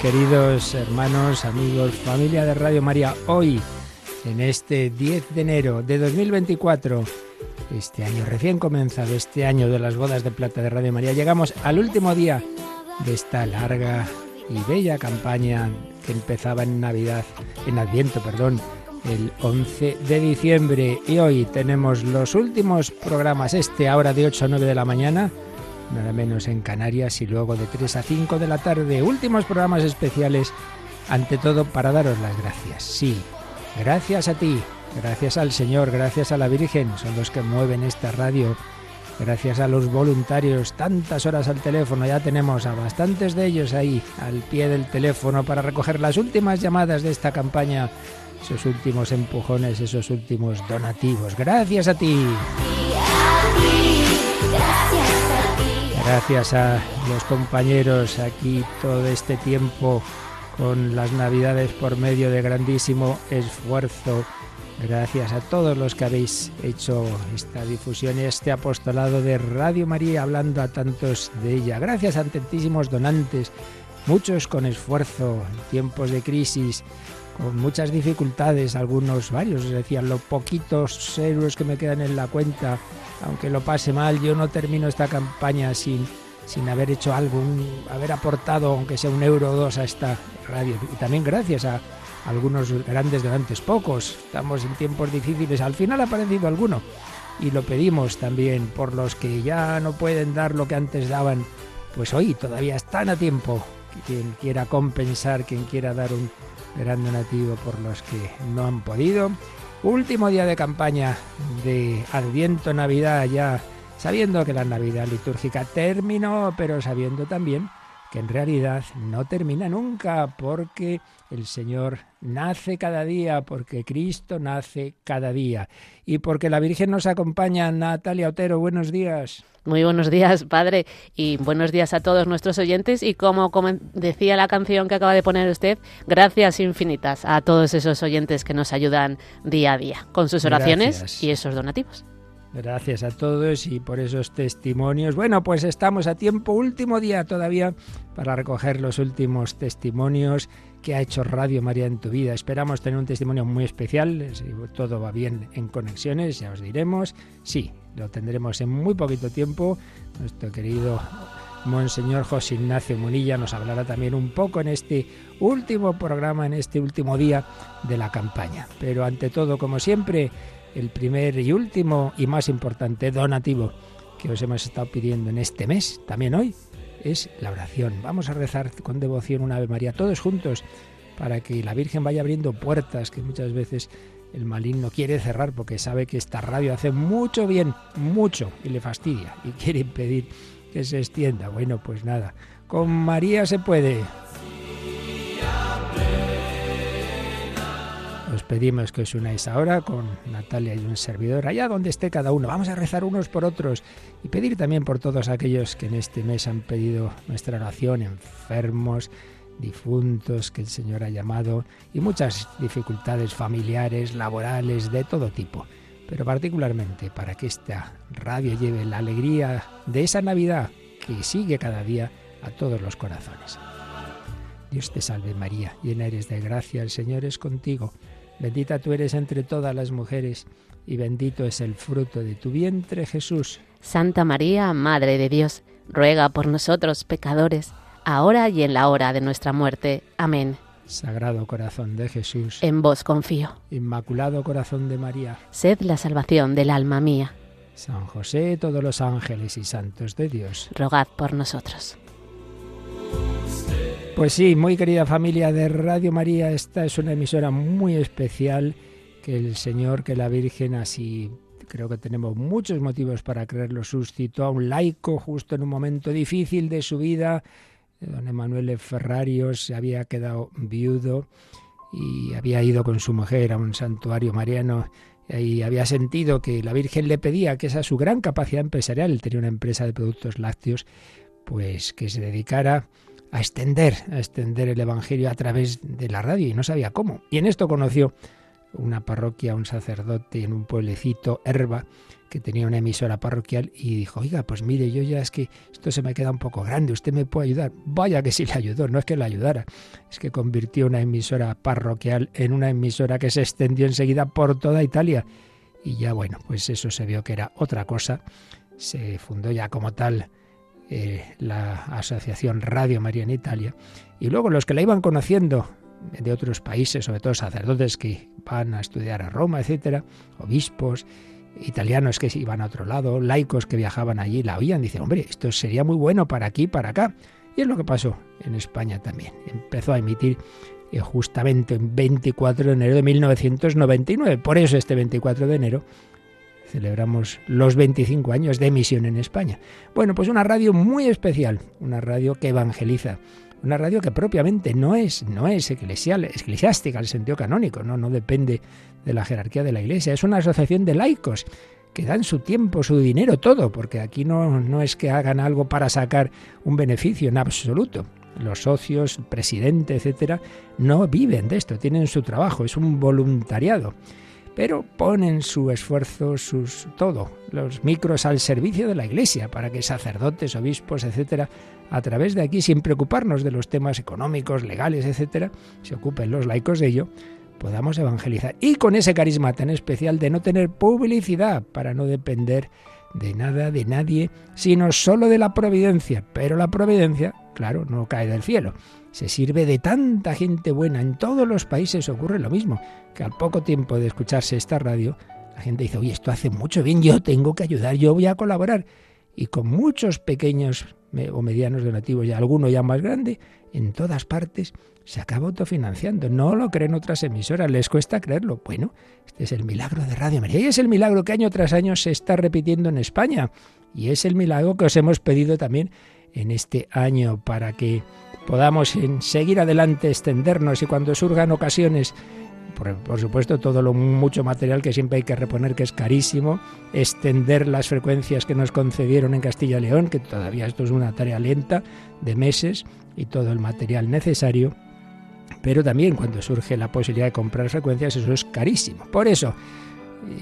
queridos hermanos, amigos, familia de Radio María. Hoy, en este 10 de enero de 2024, este año recién comenzado, este año de las bodas de plata de Radio María, llegamos al último día de esta larga y bella campaña que empezaba en Navidad, en Adviento, perdón, el 11 de diciembre. Y hoy tenemos los últimos programas, este ahora de 8 a 9 de la mañana nada menos en Canarias y luego de 3 a 5 de la tarde. Últimos programas especiales, ante todo para daros las gracias. Sí, gracias a ti, gracias al Señor, gracias a la Virgen, son los que mueven esta radio. Gracias a los voluntarios, tantas horas al teléfono, ya tenemos a bastantes de ellos ahí al pie del teléfono para recoger las últimas llamadas de esta campaña, esos últimos empujones, esos últimos donativos. Gracias a ti. Gracias a los compañeros aquí todo este tiempo con las navidades por medio de grandísimo esfuerzo. Gracias a todos los que habéis hecho esta difusión y este apostolado de Radio María hablando a tantos de ella. Gracias a tantísimos donantes, muchos con esfuerzo, en tiempos de crisis, con muchas dificultades, algunos, varios decían, los poquitos euros que me quedan en la cuenta aunque lo pase mal, yo no termino esta campaña sin, sin haber hecho algo, haber aportado, aunque sea un euro o dos, a esta radio. Y también gracias a algunos grandes donantes, pocos. Estamos en tiempos difíciles. Al final ha aparecido alguno. Y lo pedimos también por los que ya no pueden dar lo que antes daban. Pues hoy todavía están a tiempo. Quien quiera compensar, quien quiera dar un gran donativo por los que no han podido Último día de campaña de Adviento Navidad ya, sabiendo que la Navidad litúrgica terminó, pero sabiendo también que en realidad no termina nunca porque el Señor nace cada día, porque Cristo nace cada día y porque la Virgen nos acompaña. Natalia Otero, buenos días. Muy buenos días, padre, y buenos días a todos nuestros oyentes. Y como, decía la canción que acaba de poner usted, gracias infinitas a todos esos oyentes que nos ayudan día a día con sus oraciones y esos donativos. Gracias a todos y por esos testimonios. Bueno, pues estamos a tiempo, último día todavía para recoger los últimos testimonios que ha hecho Radio María en tu vida. Esperamos tener un testimonio muy especial, si todo va bien en conexiones, ya os diremos. Sí, lo tendremos en muy poquito tiempo. Nuestro querido Monseñor José Ignacio Munilla nos hablará también un poco en este último programa, en este último día de la campaña. Pero ante todo, como siempre, el primer y último y más importante donativo que os hemos estado pidiendo en este mes, también hoy, es la oración. Vamos a rezar con devoción una Ave María todos juntos para que la Virgen vaya abriendo puertas que muchas veces el maligno quiere cerrar porque sabe que esta radio hace mucho bien, mucho, y le fastidia y quiere impedir que se extienda. Bueno, pues nada, con María se puede. Os pedimos que os unáis ahora con Natalia y un servidor, allá donde esté cada uno. Vamos a rezar unos por otros y pedir también por todos aquellos que en este mes han pedido nuestra oración, enfermos, difuntos que el Señor ha llamado y muchas dificultades familiares, laborales, de todo tipo. Pero particularmente para que esta radio lleve la alegría de esa Navidad que sigue cada día a todos los corazones. Dios te salve María, llena eres de gracia, el Señor es contigo, bendita tú eres entre todas las mujeres y bendito es el fruto de tu vientre Jesús. Santa María, Madre de Dios, ruega por nosotros pecadores, ahora y en la hora de nuestra muerte. Amén. Sagrado corazón de Jesús. En vos confío. Inmaculado corazón de María. Sed la salvación del alma mía. San José, todos los ángeles y santos de Dios. Rogad por nosotros. Pues sí, muy querida familia de Radio María, esta es una emisora muy especial que el Señor, que la Virgen así creo que tenemos muchos motivos para creerlo, suscitó a un laico justo en un momento difícil de su vida, Don Emanuele Ferrarios se había quedado viudo y había ido con su mujer a un santuario mariano y había sentido que la Virgen le pedía que esa su gran capacidad empresarial, él tenía una empresa de productos lácteos, pues que se dedicara a extender, a extender el Evangelio a través de la radio y no sabía cómo. Y en esto conoció una parroquia, un sacerdote en un pueblecito, Herba, que tenía una emisora parroquial y dijo, oiga, pues mire, yo ya es que esto se me queda un poco grande, usted me puede ayudar. Vaya que sí le ayudó, no es que le ayudara, es que convirtió una emisora parroquial en una emisora que se extendió enseguida por toda Italia. Y ya bueno, pues eso se vio que era otra cosa. Se fundó ya como tal eh, la Asociación Radio María en Italia. Y luego los que la iban conociendo de otros países, sobre todo sacerdotes que van a estudiar a Roma, etcétera, obispos, italianos que iban a otro lado, laicos que viajaban allí, la oían, dicen, hombre, esto sería muy bueno para aquí, para acá. Y es lo que pasó en España también. Empezó a emitir eh, justamente en 24 de enero de 1999. Por eso este 24 de enero celebramos los 25 años de emisión en España. Bueno, pues una radio muy especial, una radio que evangeliza, una radio que propiamente no es, no es eclesial, eclesiástica el sentido canónico, no, no depende de la jerarquía de la Iglesia, es una asociación de laicos que dan su tiempo, su dinero, todo, porque aquí no, no es que hagan algo para sacar un beneficio en absoluto. Los socios, presidente, etcétera, no viven de esto, tienen su trabajo, es un voluntariado pero ponen su esfuerzo, sus todo, los micros al servicio de la Iglesia para que sacerdotes, obispos, etcétera, a través de aquí, sin preocuparnos de los temas económicos, legales, etcétera, se ocupen los laicos de ello, podamos evangelizar. Y con ese carisma tan especial de no tener publicidad, para no depender de nada, de nadie, sino solo de la providencia. Pero la providencia, claro, no cae del cielo. Se sirve de tanta gente buena. En todos los países ocurre lo mismo, que al poco tiempo de escucharse esta radio, la gente dice, oye, esto hace mucho bien, yo tengo que ayudar, yo voy a colaborar. Y con muchos pequeños o medianos donativos y alguno ya más grande, en todas partes se acaba autofinanciando. No lo creen otras emisoras, les cuesta creerlo. Bueno, este es el milagro de Radio María y es el milagro que año tras año se está repitiendo en España. Y es el milagro que os hemos pedido también en este año para que podamos seguir adelante, extendernos y cuando surjan ocasiones por, supuesto todo lo mucho material que siempre hay que reponer que es carísimo, extender las frecuencias que nos concedieron en Castilla y León, que todavía esto es una tarea lenta de meses y todo el material necesario, pero también cuando surge la posibilidad de comprar frecuencias eso es carísimo. Por eso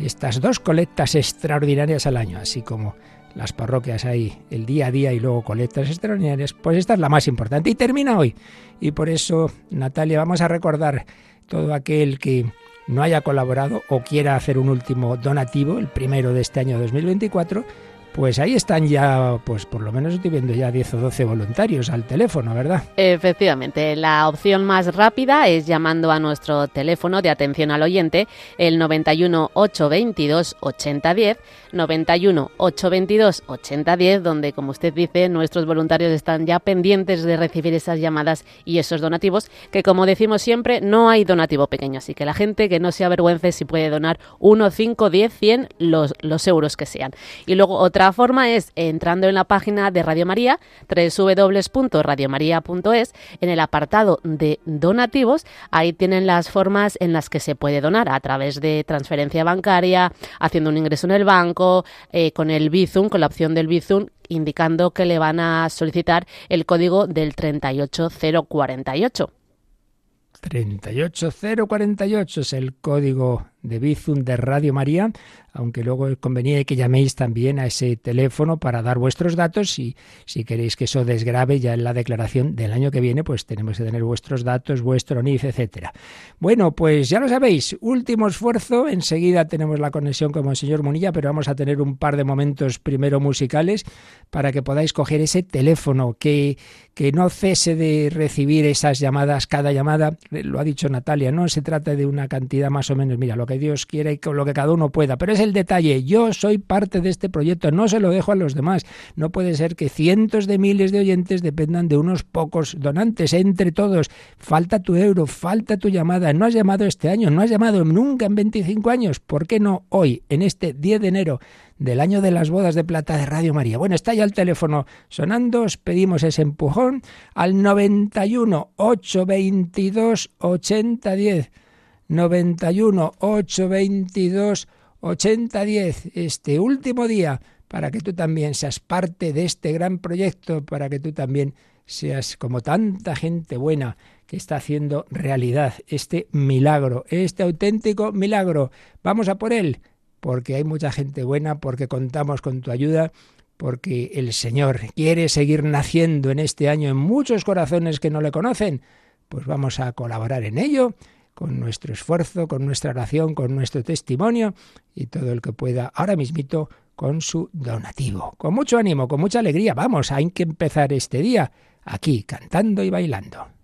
estas dos colectas extraordinarias al año, así como las parroquias hay el día a día y luego colectas extraordinarias, pues esta es la más importante y termina hoy. Y por eso, Natalia, vamos a recordar todo aquel que no haya colaborado o quiera hacer un último donativo, el primero de este año 2024, pues ahí están ya, pues por lo menos estoy viendo ya 10 o 12 voluntarios al teléfono, ¿verdad? Efectivamente, la opción más rápida es llamando a nuestro teléfono de atención al oyente, el 91 822 8010, 91 822 8010, donde, como usted dice, nuestros voluntarios están ya pendientes de recibir esas llamadas y esos donativos, que como decimos siempre, no hay donativo pequeño, así que la gente que no se avergüence si puede donar 1, 5, 10, 100, los, los euros que sean. Y luego otra forma es entrando en la página de Radio María, www.radiomaria.es, en el apartado de donativos, ahí tienen las formas en las que se puede donar, a través de transferencia bancaria, haciendo un ingreso en el banco, eh, con el Bizum, con la opción del Bizum, indicando que le van a solicitar el código del 38048. 38048 es el código de Bizum de Radio María aunque luego convenía que llaméis también a ese teléfono para dar vuestros datos y si queréis que eso desgrabe ya en la declaración del año que viene, pues tenemos que tener vuestros datos, vuestro NIF, etcétera. Bueno, pues ya lo sabéis, último esfuerzo, enseguida tenemos la conexión con el señor Munilla, pero vamos a tener un par de momentos primero musicales para que podáis coger ese teléfono que que no cese de recibir esas llamadas, cada llamada, lo ha dicho Natalia, no se trata de una cantidad más o menos, mira, lo que Dios quiera y lo que cada uno pueda, pero es el detalle, yo soy parte de este proyecto, no se lo dejo a los demás. No puede ser que cientos de miles de oyentes dependan de unos pocos donantes, entre todos. Falta tu euro, falta tu llamada. No has llamado este año, no has llamado nunca en 25 años. ¿Por qué no hoy, en este 10 de enero? del año de las bodas de plata de Radio María. Bueno, está ya el teléfono sonando, os pedimos ese empujón al 91 822 8010. 91 822 8010, este último día, para que tú también seas parte de este gran proyecto, para que tú también seas como tanta gente buena que está haciendo realidad este milagro, este auténtico milagro. Vamos a por él. porque hay mucha gente buena, porque contamos con tu ayuda, porque el Señor quiere seguir naciendo en este año en muchos corazones que no le conocen, pues vamos a colaborar en ello con nuestro esfuerzo, con nuestra oración, con nuestro testimonio y todo el que pueda ahora mismito con su donativo. Con mucho ánimo, con mucha alegría, vamos, hay que empezar este día aquí cantando y bailando.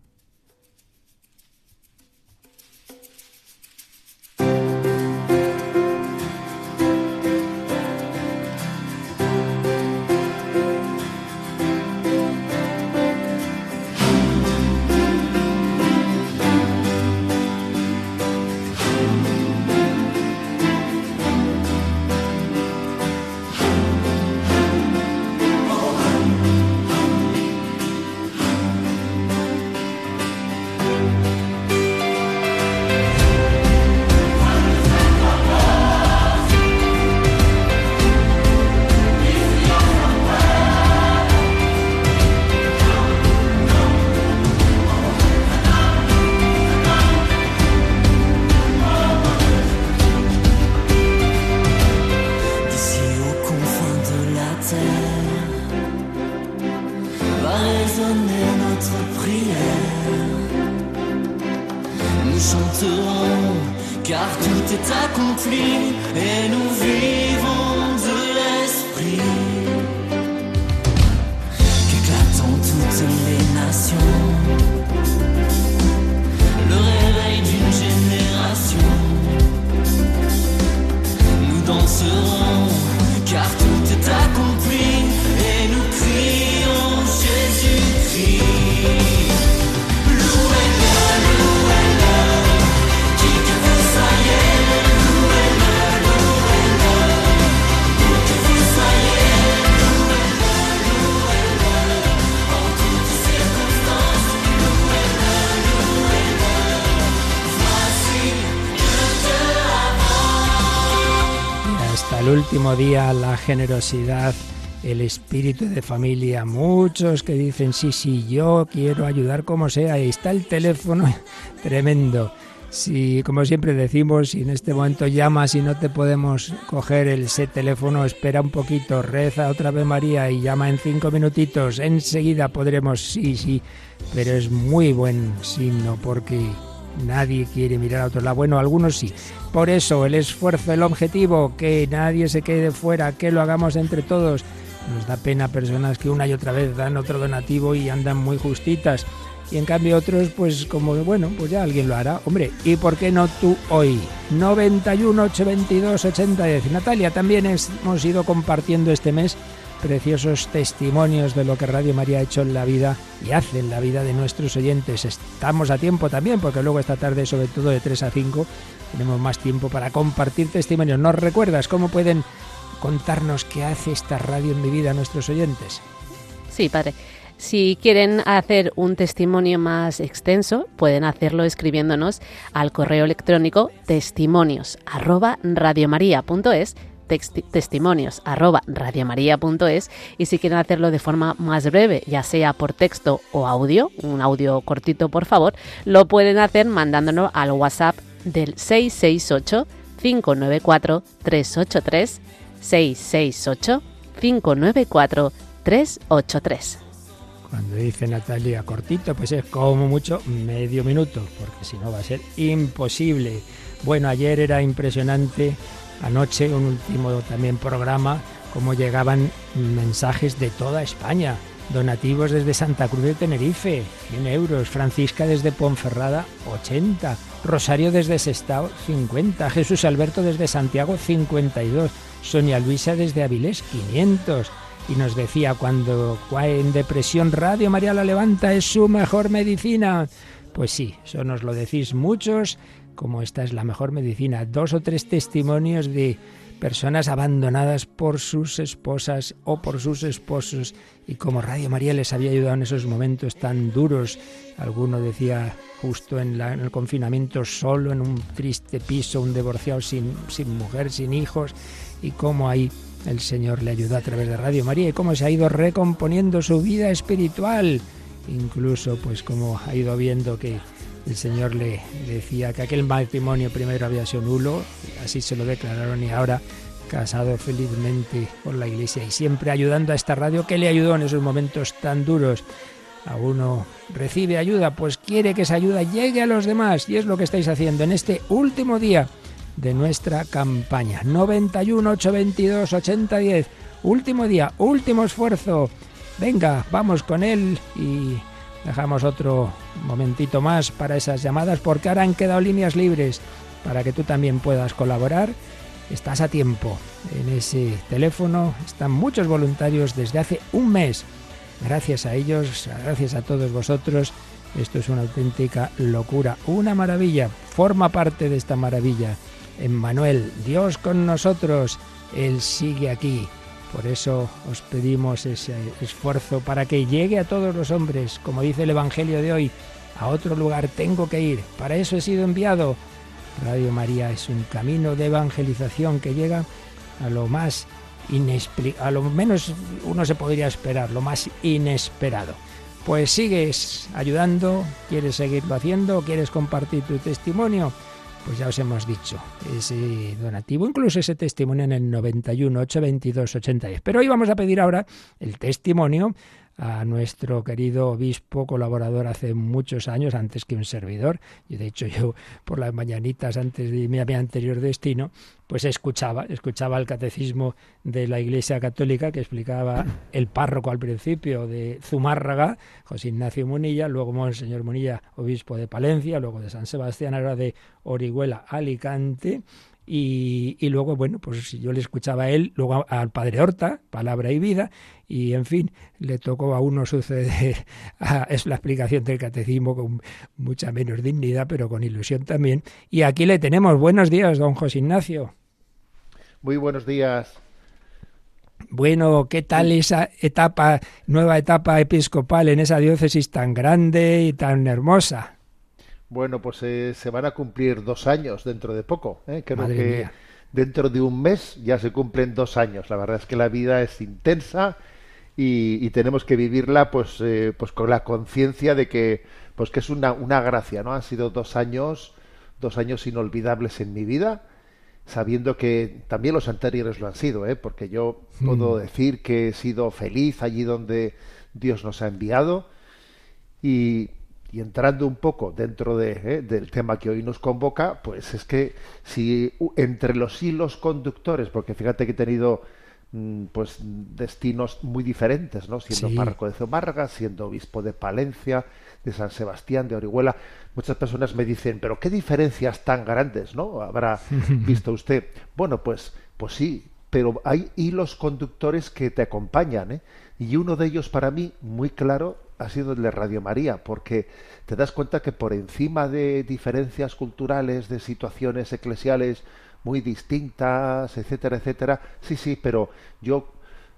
car tout est accompli et nous vivons de l'esprit. Qu'éclatant toutes les nations. Último día la generosidad, el espíritu de familia. Muchos que dicen, sí, sí, yo quiero ayudar como sea. Ahí está el teléfono tremendo. Si, como siempre decimos, si en este momento llamas y no te podemos coger el ese teléfono, espera un poquito, reza otra vez María y llama en cinco minutitos. Enseguida podremos, sí, sí, pero es muy buen signo porque nadie quiere mirar a otro lado. Bueno, algunos sí, por eso el esfuerzo, el objetivo, que nadie se quede fuera, que lo hagamos entre todos. Nos da pena personas que una y otra vez dan otro donativo y andan muy justitas. Y en cambio otros, pues como, bueno, pues ya alguien lo hará. Hombre, ¿y por qué no tú hoy? 91 822 8010. Natalia, también hemos ido compartiendo este mes preciosos testimonios de lo que Radio María ha hecho en la vida y hace en la vida de nuestros oyentes. Estamos a tiempo también, porque luego esta tarde, sobre todo de 3 a 5, tenemos más tiempo para compartir testimonios. ¿Nos recuerdas cómo pueden contarnos qué hace esta radio en mi vida nuestros oyentes? Sí, padre. Si quieren hacer un testimonio más extenso, pueden hacerlo escribiéndonos al correo electrónico testimonios testimonios arroba radiomaria.es y si quieren hacerlo de forma más breve, ya sea por texto o audio, un audio cortito por favor, lo pueden hacer mandándonos al WhatsApp del 668 594 383 668 594 383. Cuando dice Natalia cortito, pues es como mucho medio minuto, porque si no va a ser imposible. Bueno, ayer era impresionante anoche un último también programa, cómo llegaban mensajes de toda España. Donativos desde Santa Cruz de Tenerife, 100 euros. Francisca desde Ponferrada, 80. Rosario desde Sestao, 50. Jesús Alberto desde Santiago, 52. Sonia Luisa desde Avilés, 500. Y nos decía, cuando en depresión Radio María la levanta, es su mejor medicina. Pues sí, eso nos lo decís muchos como esta es la mejor medicina. Dos o tres testimonios de personas abandonadas por sus esposas o por sus esposos y como Radio María les había ayudado en esos momentos tan duros. Alguno decía justo en, el confinamiento solo, en un triste piso, un divorciado sin, sin mujer, sin hijos y cómo ahí el Señor le ayudó a través de Radio María y cómo se ha ido recomponiendo su vida espiritual incluso pues como ha ido viendo que el Señor le decía que aquel matrimonio primero había sido nulo, así se lo declararon y ahora casado felizmente con la iglesia y siempre ayudando a esta radio que le ayudó en esos momentos tan duros. A uno recibe ayuda, pues quiere que esa ayuda llegue a los demás y es lo que estáis haciendo en este último día de nuestra campaña. 91 822 8010. Último día, último esfuerzo. Venga, vamos con él y dejamos otro momentito más para esas llamadas porque ahora han quedado líneas libres para que tú también puedas colaborar estás a tiempo. En ese teléfono están muchos voluntarios desde hace un mes. Gracias a ellos, gracias a todos vosotros, esto es una auténtica locura, una maravilla. Forma parte de esta maravilla. Emmanuel, Dios con nosotros, Él sigue aquí. Por eso os pedimos ese esfuerzo para que llegue a todos los hombres, como dice el Evangelio de hoy, a otro lugar tengo que ir. Para eso he sido enviado Radio María es un camino de evangelización que llega a lo más a lo menos uno se podría esperar, lo más inesperado. Pues sigues ayudando, quieres seguirlo haciendo, quieres compartir tu testimonio, pues ya os hemos dicho, ese donativo, incluso ese testimonio en el 91 822 80. Pero hoy vamos a pedir ahora el testimonio a nuestro querido obispo, colaborador hace muchos años, antes que un servidor. Y de hecho yo por las mañanitas antes de mi anterior destino, pues escuchaba, escuchaba el catecismo de la Iglesia Católica que explicaba el párroco al principio de Zumárraga, José Ignacio Munilla, luego Monseñor Munilla, obispo de Palencia, luego de San Sebastián, ahora de Orihuela, Alicante, y, y, luego, bueno, pues yo le escuchaba a él, luego al padre Horta, Palabra y Vida, y en fin, le tocó a uno suceder, es la explicación del catecismo con mucha menos dignidad, pero con ilusión también. Y aquí le tenemos. Buenos días, don José Ignacio. Muy buenos días. Bueno, ¿qué tal esa etapa, nueva etapa episcopal en esa diócesis tan grande y tan hermosa? Bueno, pues eh, se van a cumplir dos años dentro de poco. ¿eh? Creo que dentro de un mes ya se cumplen dos años. La verdad es que la vida es intensa y, tenemos que vivirla pues, eh, pues con la conciencia de que, pues que es una, una gracia. ¿no? Han sido dos años, dos años inolvidables en mi vida sabiendo que también los anteriores lo han sido, ¿eh? porque yo puedo mm. decir que he sido feliz allí donde Dios nos ha enviado y, y entrando un poco dentro de, eh, del tema que hoy nos convoca, pues es que si entre los hilos conductores, porque fíjate que he tenido mm, pues destinos muy diferentes, ¿no? Siendo párroco de Zomárraga, siendo obispo de Palencia, de San Sebastián, de Orihuela, muchas personas me dicen, pero qué diferencias tan grandes, ¿no? Habrá visto usted. Bueno, pues, pues sí, pero hay hilos conductores que te acompañan, ¿eh? Y uno de ellos para mí, muy claro, ha sido el de Radio María, porque te das cuenta que por encima de diferencias culturales, de situaciones eclesiales muy distintas, etcétera, etcétera, sí, sí, pero yo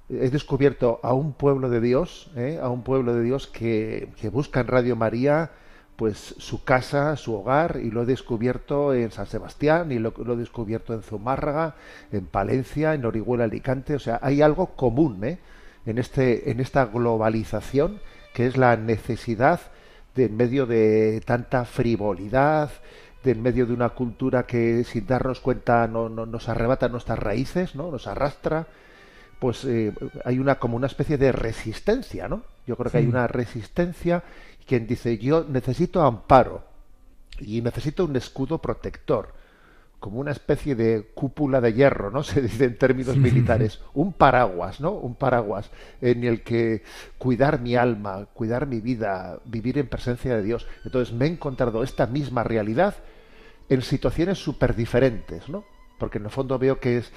he descubierto a un pueblo de Dios, ¿eh? a un pueblo de Dios que, que busca en Radio María pues su casa, su hogar, y lo he descubierto en San Sebastián, y lo, lo, he descubierto en Zumárraga, en Palencia, en Orihuela, Alicante, o sea, hay algo común ¿eh? en, este, en esta globalización que es la necesidad de en medio de tanta frivolidad, de en medio de una cultura que sin darnos cuenta no, nos arrebata nuestras raíces, ¿no? Nos arrastra, pues eh, hay una como una especie de resistencia, ¿no? Yo creo que hay una resistencia quien dice yo necesito amparo y necesito un escudo protector como una especie de cúpula de hierro, ¿no? Se dice en términos militares, un paraguas, ¿no? Un paraguas en el que cuidar mi alma, cuidar mi vida, vivir en presencia de Dios. Entonces me he encontrado esta misma realidad en situaciones súper diferentes, ¿no? Porque en el fondo veo que es,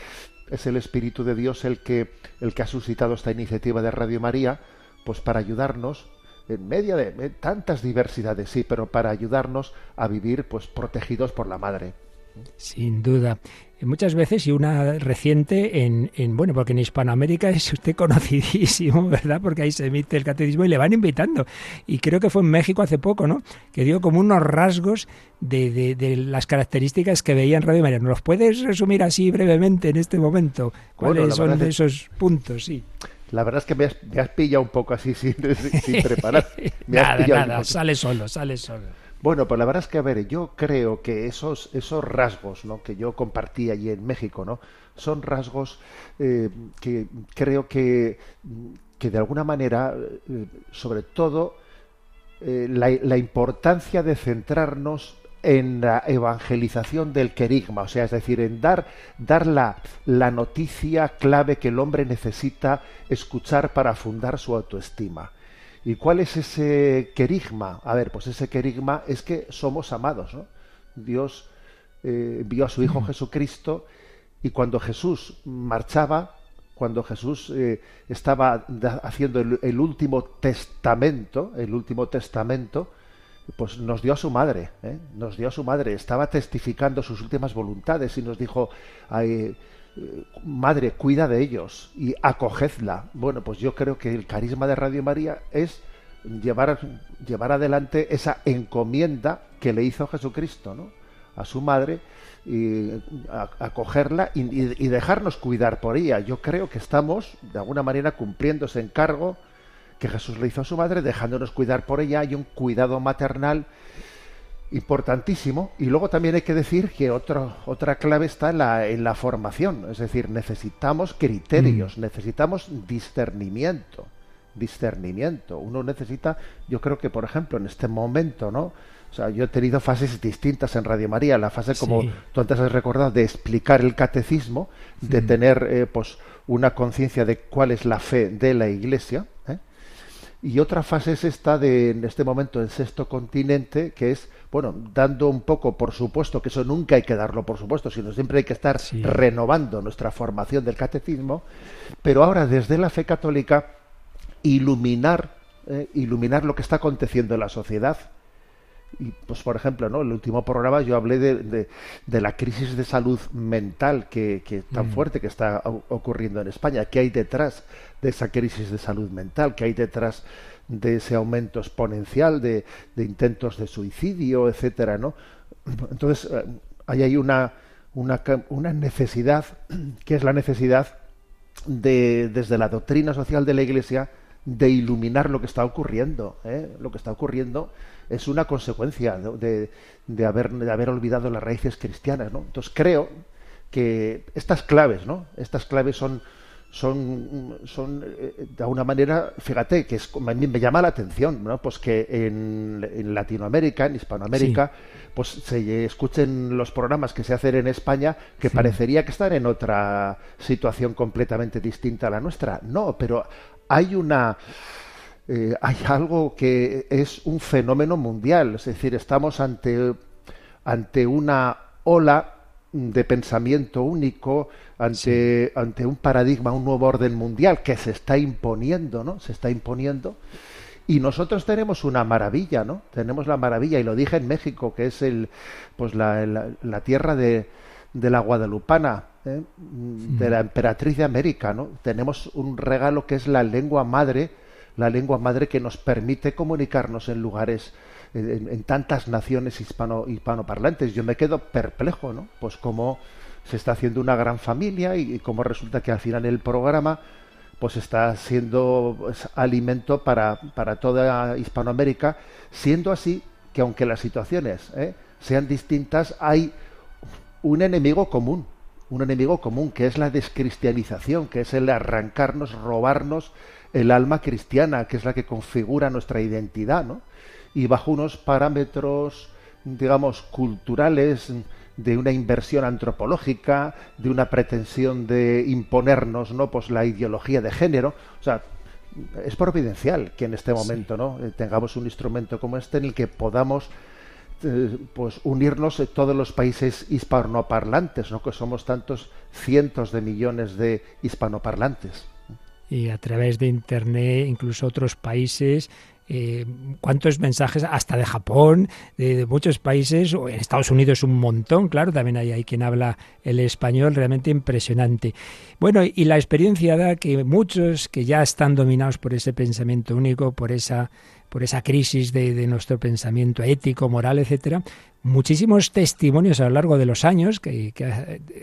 es el Espíritu de Dios el que, el que ha suscitado esta iniciativa de Radio María, pues para ayudarnos en medio de tantas diversidades, sí, pero para ayudarnos a vivir pues protegidos por la Madre. Sin duda. Muchas veces, y una reciente en, en, bueno, porque en Hispanoamérica es usted conocidísimo, ¿verdad? Porque ahí se emite el catecismo y le van invitando. Y creo que fue en México hace poco, ¿no? Que dio como unos rasgos de, de, de las características que veía en Radio María. ¿Nos los puedes resumir así brevemente en este momento? ¿Cuáles son esos puntos? Sí. La verdad es que me has, pillado un poco así sin, preparar. nada, nada, sale solo, sale solo. Bueno, pues la verdad es que, a ver, yo creo que esos, esos rasgos ¿no? que yo compartí allí en México, ¿no? Son rasgos eh, que creo que, que de alguna manera, eh, sobre todo, eh, la, la, importancia de centrarnos en la evangelización del querigma, o sea, es decir, en dar, dar la, la noticia clave que el hombre necesita escuchar para fundar su autoestima. ¿Y cuál es ese querigma? A ver, pues ese querigma es que somos amados, ¿no? Dios eh, envió a su Hijo Jesucristo y cuando Jesús marchaba, cuando Jesús eh, estaba haciendo el, último testamento, el último testamento, pues nos dio a su madre, ¿eh? nos dio a su madre, estaba testificando sus últimas voluntades y nos dijo, madre, cuida de ellos y acogedla. Bueno, pues yo creo que el carisma de Radio María es llevar, llevar adelante esa encomienda que le hizo Jesucristo, ¿no? A su madre y acogerla y, y, dejarnos cuidar por ella. Yo creo que estamos, de alguna manera, cumpliendo ese encargo que Jesús le hizo a su madre, dejándonos cuidar por ella. Hay un cuidado maternal importantísimo. Y luego también hay que decir que otra clave está en la, en la, formación. Es decir, necesitamos criterios, mm. necesitamos discernimiento. Discernimiento. Uno necesita, yo creo que, por ejemplo, en este momento, ¿no? O sea, yo he tenido fases distintas en Radio María. La fase, como tú antes has recordado, de explicar el catecismo, de tener, eh, pues, una conciencia de cuál es la fe de la Iglesia. ¿eh? Y otra fase es esta de, en este momento, el sexto continente, que es bueno, dando un poco, por supuesto, que eso nunca hay que darlo por supuesto, sino siempre hay que estar renovando nuestra formación del catecismo, pero ahora desde la fe católica iluminar, eh, iluminar lo que está aconteciendo en la sociedad. Y pues por ejemplo, ¿no? el último programa yo hablé de, de, la crisis de salud mental que, que tan mm. fuerte que está ocurriendo en España. ¿Qué hay detrás de esa crisis de salud mental? ¿Qué hay detrás de ese aumento exponencial de, intentos de suicidio, etcétera, ¿no? Entonces, eh, hay ahí una, una, una, necesidad, que es la necesidad de, desde la doctrina social de la Iglesia, de iluminar lo que está ocurriendo. ¿eh? Lo que está ocurriendo es una consecuencia de, de, haber, de haber olvidado las raíces cristianas. ¿no? Entonces creo que estas claves, ¿no? Estas claves son, son, son eh, de alguna manera, fíjate, que es, a mí me llama la atención, ¿no? Pues que en, Latinoamérica, en Hispanoamérica, pues se escuchen los programas que se hacen en España que parecería que están en otra situación completamente distinta a la nuestra. No, pero hay una... Eh, hay algo que es un fenómeno mundial, es decir, estamos ante, ante una ola de pensamiento único, ante, ante un paradigma, un nuevo orden mundial que se está imponiendo, ¿no? Se está imponiendo. Y nosotros tenemos una maravilla, ¿no? Tenemos la maravilla, y lo dije en México, que es el, pues la, la, tierra de, de, la Guadalupana, ¿eh? de la emperatriz de América, ¿no? Tenemos un regalo que es la lengua madre, la lengua madre que nos permite comunicarnos en lugares en, tantas naciones hispano, hispanoparlantes. Yo me quedo perplejo, ¿no? Pues cómo se está haciendo una gran familia y, cómo resulta que al final el programa pues está siendo pues, alimento para, para toda Hispanoamérica, siendo así que aunque las situaciones ¿eh? sean distintas, hay un enemigo común, un enemigo común, que es la descristianización, que es el arrancarnos, robarnos el alma cristiana, que es la que configura nuestra identidad, ¿no? y bajo unos parámetros, digamos, culturales, de una inversión antropológica, de una pretensión de imponernos, ¿no? Pues la ideología de género. O sea, es providencial que en este momento, ¿no? Eh, tengamos un instrumento como este en el que podamos pues unirnos todos los países hispanoparlantes, ¿no? Que somos tantos cientos de millones de hispanoparlantes. Y a través de internet, incluso otros países eh, cuántos mensajes, hasta de Japón, de, muchos países, en Estados Unidos un montón, claro, también hay, hay quien habla el español, realmente impresionante. Bueno, y la experiencia da que muchos que ya están dominados por ese pensamiento único, por esa por esa crisis de, nuestro pensamiento ético, moral, etcétera, muchísimos testimonios a lo largo de los años que,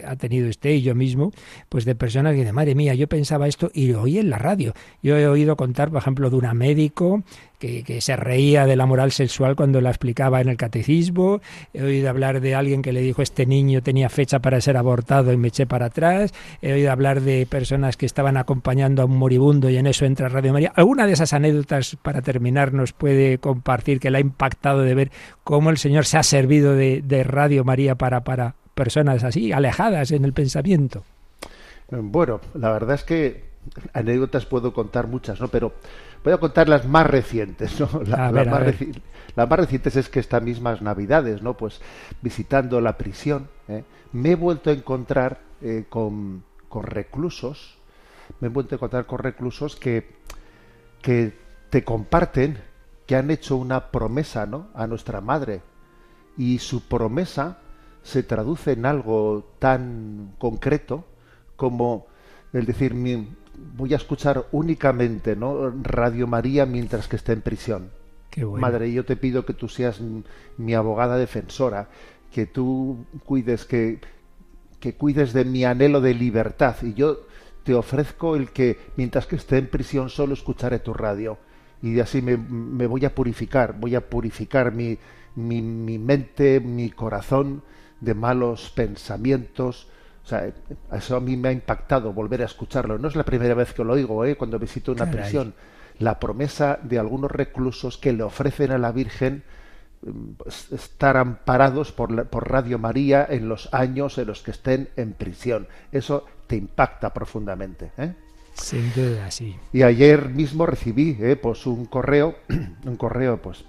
ha, tenido usted y yo mismo, pues de personas que dicen, madre mía, yo pensaba esto y lo oí en la radio. Yo he oído contar, por ejemplo, de una médico que, que, se reía de la moral sexual cuando la explicaba en el catecismo. He oído hablar de alguien que le dijo este niño tenía fecha para ser abortado y me eché para atrás. He oído hablar de personas que estaban acompañando a un moribundo y en eso entra Radio María. ¿Alguna de esas anécdotas, para terminar, nos puede compartir que le ha impactado de ver cómo el Señor se ha servido de, Radio María para, para personas así, alejadas en el pensamiento? Bueno, la verdad es que anécdotas puedo contar muchas, ¿no? Pero voy a contar las más recientes, ¿no? las, más recientes es que estas mismas Navidades, ¿no? Pues visitando la prisión, ¿eh? me he vuelto a encontrar eh, con, con, reclusos, me he vuelto a encontrar con reclusos que, que te comparten que han hecho una promesa, ¿no? A nuestra madre, y su promesa se traduce en algo tan concreto como el decir voy a escuchar únicamente ¿no? Radio María mientras que esté en prisión. Madre, yo te pido que tú seas mi abogada defensora, que tú cuides que, que cuides de mi anhelo de libertad y yo te ofrezco el que mientras que esté en prisión solo escucharé tu radio y así me, me voy a purificar, voy a purificar mi, mi, mi mente, mi corazón de malos pensamientos. O sea, eso a mí me ha impactado volver a escucharlo. No es la primera vez que lo oigo, ¿eh? cuando visito una prisión. La promesa de algunos reclusos que le ofrecen a la Virgen pues, estar amparados por, por, Radio María en los años en los que estén en prisión. Eso te impacta profundamente. ¿eh? Sin duda, sí. Y ayer mismo recibí ¿eh? pues un correo, un correo pues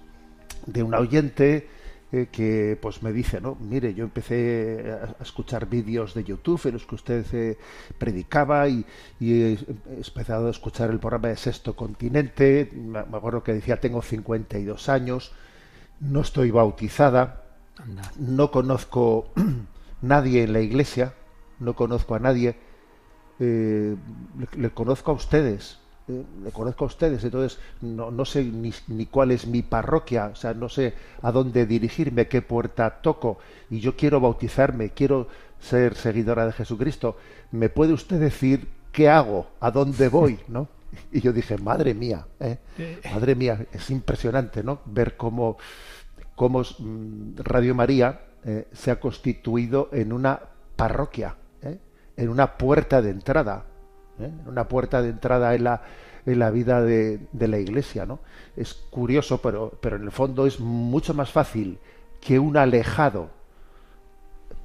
de un oyente eh, que pues me dice, no, mire, yo empecé a, escuchar vídeos de YouTube en los que usted eh, predicaba y, he, empezado a escuchar el programa de Sexto Continente, me, acuerdo que decía, tengo 52 años, no estoy bautizada, no conozco nadie en la iglesia, no conozco a nadie, eh, le conozco a ustedes, eh, le conozco a ustedes, entonces no, no sé ni, ni, cuál es mi parroquia, o sea, no sé a dónde dirigirme, qué puerta toco, y yo quiero bautizarme, quiero ser seguidora de Jesucristo. ¿Me puede usted decir qué hago, a dónde voy, no? Y yo dije, madre mía, ¿eh? madre mía, es impresionante, ¿no? Ver cómo, cómo mm, Radio María se ha constituido en una parroquia. En una puerta de entrada ¿eh? una puerta de entrada en la, en la vida de, de, la Iglesia. ¿no? Es curioso, pero, pero en el fondo es mucho más fácil que un alejado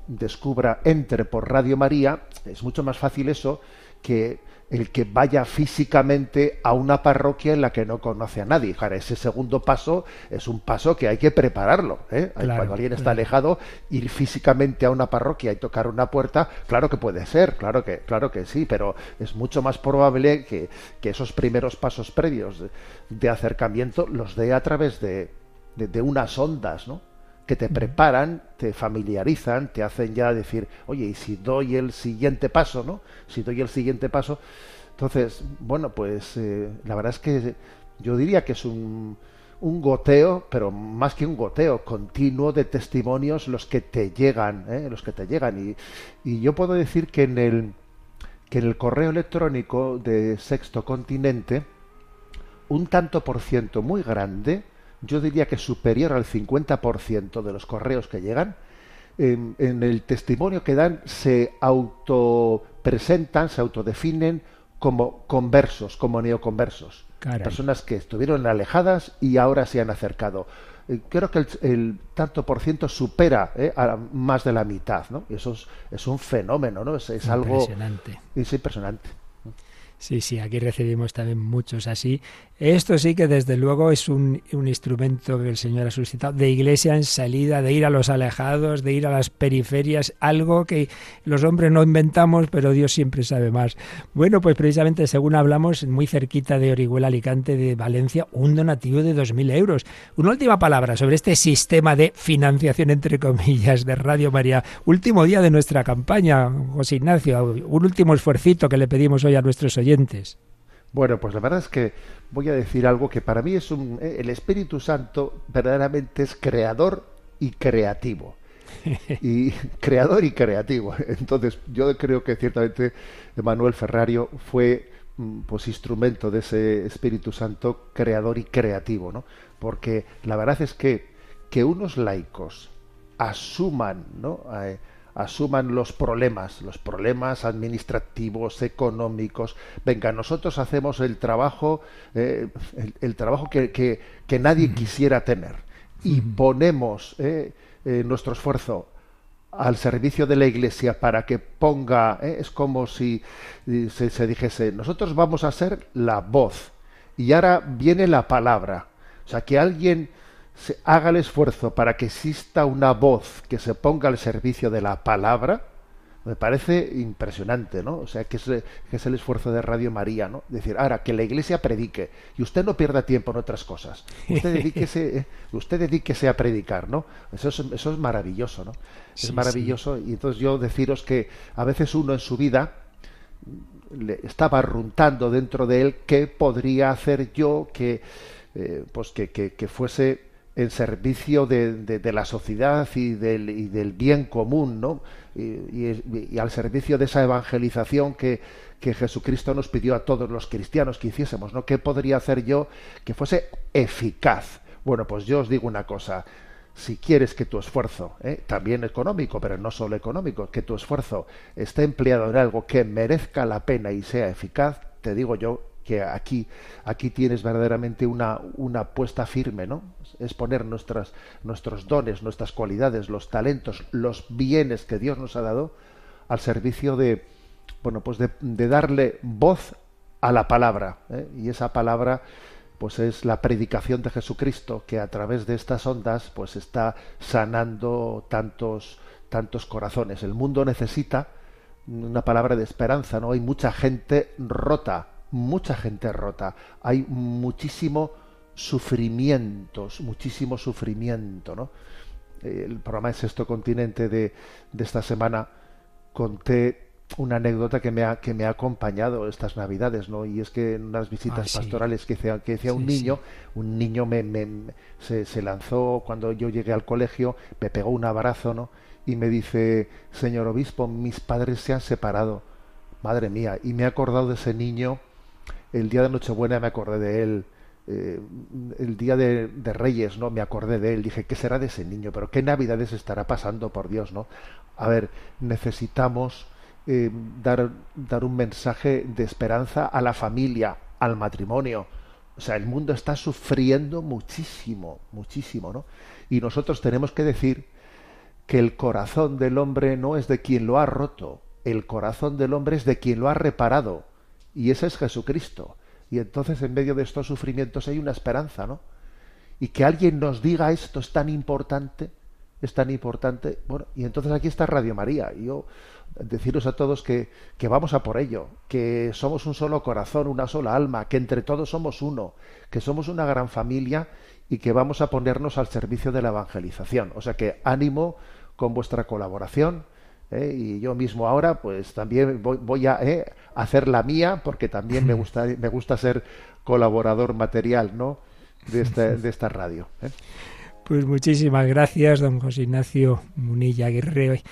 descubra, entre por Radio María, es mucho más fácil eso que el que vaya físicamente a una parroquia en la que no conoce a nadie. ese segundo paso es un paso que hay que prepararlo. ¿eh? Cuando alguien está alejado, ir físicamente a una parroquia y tocar una puerta, claro que puede ser, claro que, claro que sí, pero es mucho más probable que, esos primeros pasos previos de, acercamiento los dé a través de, de unas ondas, ¿no? Que te preparan, te familiarizan, te hacen ya decir, oye, y si doy el siguiente paso, ¿no? Si doy el siguiente paso, entonces, bueno, pues eh, la verdad es que yo diría que es un, un goteo, pero más que un goteo, continuo de testimonios los que te llegan, ¿eh? los que te llegan. Y, y yo puedo decir que en el que en el correo electrónico de Sexto Continente, un tanto por ciento muy grande yo diría que superior al 50% de los correos que llegan, en, el testimonio que dan se autopresentan, se autodefinen como conversos, como neoconversos. Personas que estuvieron alejadas y ahora se han acercado. Eh, creo que el, tanto por ciento supera eh, a más de la mitad, ¿no? Y eso es, un fenómeno, ¿no? Es, es algo... Es impresionante. Sí, sí, aquí recibimos también muchos así. Esto sí que desde luego es un, instrumento que el Señor ha suscitado de iglesia en salida, de ir a los alejados, de ir a las periferias, algo que los hombres no inventamos, pero Dios siempre sabe más. Bueno, pues precisamente según hablamos, muy cerquita de Orihuela, Alicante, de Valencia, un donativo de 2.000 euros. Una última palabra sobre este sistema de financiación, entre comillas, de Radio María. Último día de nuestra campaña, José Ignacio, un último esfuercito que le pedimos hoy a nuestros oyentes. Bueno, pues la verdad es que voy a decir algo que para mí es un... Eh, el Espíritu Santo verdaderamente es creador y creativo. y creador y creativo. Entonces, yo creo que ciertamente Manuel Ferrario fue mm, pues instrumento de ese Espíritu Santo creador y creativo, ¿no? Porque la verdad es que que unos laicos asuman, ¿no? Eh, asuman los problemas, los problemas administrativos, económicos. Venga, nosotros hacemos el trabajo, eh, el, trabajo que, que, nadie quisiera tener y ponemos eh, eh, nuestro esfuerzo al servicio de la Iglesia para que ponga, es como si se, se dijese, nosotros vamos a ser la voz y ahora viene la palabra. O sea, que alguien haga el esfuerzo para que exista una voz que se ponga al servicio de la palabra, me parece impresionante, ¿no? O sea, que es, que es el esfuerzo de Radio María, ¿no? Decir, ahora, que la Iglesia predique y usted no pierda tiempo en otras cosas. Usted dedíquese, eh, usted dedíquese a predicar, ¿no? Eso es, eso es maravilloso, ¿no? es maravilloso. Y entonces yo deciros que a veces uno en su vida le estaba barruntando dentro de él qué podría hacer yo que, eh, pues que, que, que fuese en servicio de, de, la sociedad y del, y del, bien común, ¿no? Y, al servicio de esa evangelización que, que, Jesucristo nos pidió a todos los cristianos que hiciésemos, ¿no? ¿Qué podría hacer yo que fuese eficaz? Bueno, pues yo os digo una cosa. Si quieres que tu esfuerzo, ¿eh? también económico, pero no solo económico, que tu esfuerzo esté empleado en algo que merezca la pena y sea eficaz, te digo yo que aquí, aquí tienes verdaderamente una, una apuesta firme, ¿no? Es poner nuestras, nuestros dones, nuestras cualidades, los talentos, los bienes que Dios nos ha dado al servicio de, bueno, pues de, darle voz a la palabra. ¿eh? Y esa palabra, pues es la predicación de Jesucristo que a través de estas ondas, pues está sanando tantos, tantos corazones. El mundo necesita una palabra de esperanza, ¿no? Hay mucha gente rota, mucha gente rota, hay muchísimo sufrimiento, muchísimo sufrimiento, ¿no? El programa de Sexto Continente de, de esta semana conté una anécdota que me ha, que me ha acompañado estas navidades, ¿no? Y es que en unas visitas ah, pastorales que decía, que un niño, un niño me, me se, se, lanzó cuando yo llegué al colegio, me pegó un abrazo, ¿no? Y me dice, señor obispo, mis padres se han separado. Madre mía, y me he acordado de ese niño el día de Nochebuena me acordé de él, eh, el día de, Reyes, ¿no? Me acordé de él, dije, ¿qué será de ese niño? Pero qué navidades estará pasando, por Dios, ¿no? A ver, necesitamos eh, dar, dar un mensaje de esperanza a la familia, al matrimonio. O sea, el mundo está sufriendo muchísimo, muchísimo, ¿no? Y nosotros tenemos que decir que el corazón del hombre no es de quien lo ha roto, el corazón del hombre es de quien lo ha reparado. Y ese es Jesucristo. Y entonces en medio de estos sufrimientos hay una esperanza, ¿no? Y que alguien nos diga esto es tan importante, es tan importante. Bueno, y entonces aquí está Radio María. Y yo deciros a todos que, que vamos a por ello, que somos un solo corazón, una sola alma, que entre todos somos uno, que somos una gran familia y que vamos a ponernos al servicio de la evangelización. O sea que ánimo con vuestra colaboración ¿eh? y yo mismo ahora pues también voy, a ¿eh? hacer la mía porque también me gusta me gusta ser colaborador material no de esta, de esta radio ¿eh? pues muchísimas gracias don José Ignacio Munilla Aguirre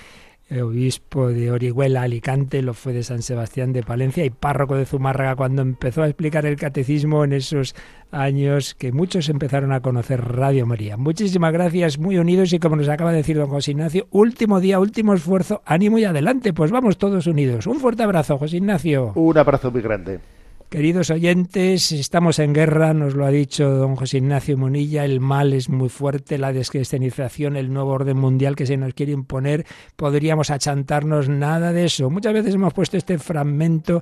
obispo de Orihuela, Alicante, lo fue de San Sebastián de Palencia y párroco de Zumárraga cuando empezó a explicar el catecismo en esos años que muchos empezaron a conocer Radio María. Muchísimas gracias, muy unidos y como nos acaba de decir don José Ignacio, último día, último esfuerzo, ánimo y adelante, pues vamos todos unidos. Un fuerte abrazo, José Ignacio. Un abrazo muy grande. Queridos oyentes, estamos en guerra, nos lo ha dicho don José Ignacio Monilla, el mal es muy fuerte, la descristianización, el nuevo orden mundial que se nos quiere imponer, podríamos achantarnos nada de eso. Muchas veces hemos puesto este fragmento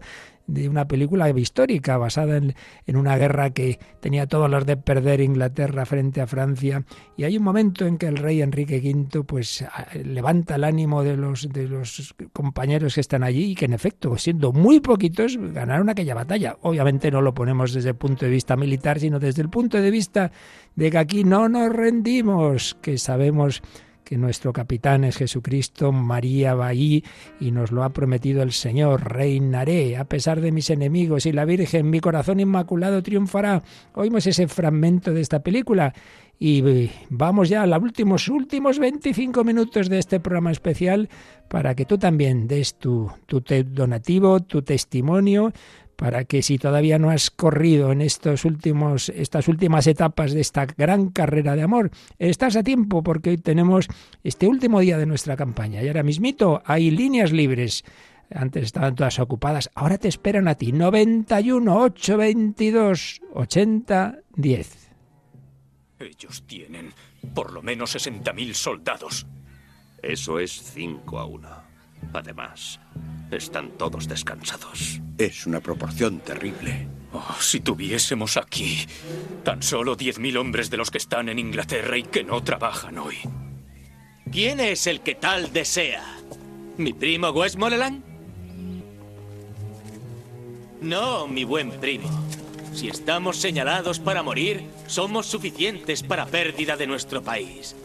de una película histórica basada en, en, una guerra que tenía todas las de perder Inglaterra frente a Francia. Y hay un momento en que el rey Enrique V pues levanta el ánimo de los de los compañeros que están allí y que en efecto siendo muy poquitos ganaron aquella batalla. Obviamente no lo ponemos desde el punto de vista militar sino desde el punto de vista de que aquí no nos rendimos que sabemos que nuestro capitán es Jesucristo, María va ahí y nos lo ha prometido el Señor, reinaré a pesar de mis enemigos y la Virgen, mi corazón inmaculado triunfará. Oímos ese fragmento de esta película y vamos ya a los últimos, últimos 25 minutos de este programa especial para que tú también des tu, tu donativo, tu testimonio, para que si todavía no has corrido en estos últimos, estas últimas etapas de esta gran carrera de amor, estás a tiempo porque hoy tenemos este último día de nuestra campaña. Y ahora mismito hay líneas libres. Antes estaban todas ocupadas, ahora te esperan a ti. 91 822 80 10. Ellos tienen por lo menos 60.000 soldados. Eso es 5 a 1. Además, están todos descansados. Es una proporción terrible. Oh, si tuviésemos aquí tan solo 10.000 hombres de los que están en Inglaterra y que no trabajan hoy. ¿Quién es el que tal desea? ¿Mi primo Westmoreland? No, mi buen primo. Si estamos señalados para morir, somos suficientes para pérdida de nuestro país.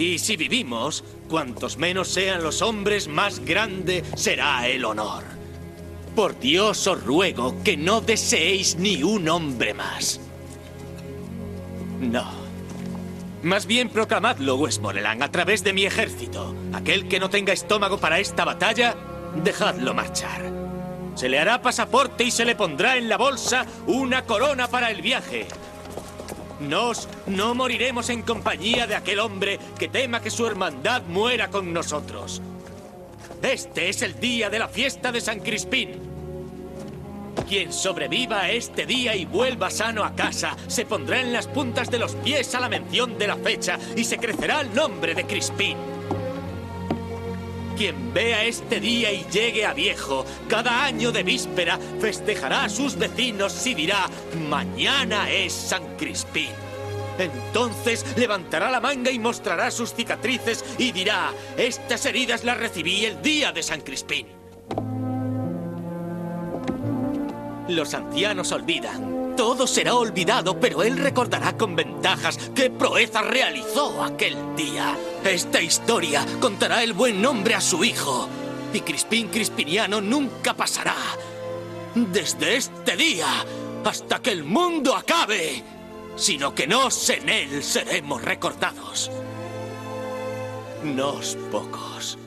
Y si vivimos, cuantos menos sean los hombres, más grande será el honor. Por Dios os ruego que no deseéis ni un hombre más. No. Más bien proclamadlo, Westmoreland, a través de mi ejército. Aquel que no tenga estómago para esta batalla, dejadlo marchar. Se le hará pasaporte y se le pondrá en la bolsa una corona para el viaje. Nos no moriremos en compañía de aquel hombre que tema que su hermandad muera con nosotros. Este es el día de la fiesta de San Crispín. Quien sobreviva a este día y vuelva sano a casa, se pondrá en las puntas de los pies a la mención de la fecha y se crecerá el nombre de Crispín. Quien vea este día y llegue a viejo, cada año de víspera festejará a sus vecinos y dirá, mañana es San Crispín. Entonces levantará la manga y mostrará sus cicatrices y dirá, estas heridas las recibí el día de San Crispín. Los ancianos olvidan. Todo será olvidado, pero él recordará con ventajas qué proeza realizó aquel día. Esta historia contará el buen nombre a su hijo. Y Crispín Crispiniano nunca pasará. Desde este día hasta que el mundo acabe. Sino que nos en él seremos recordados. Nos pocos.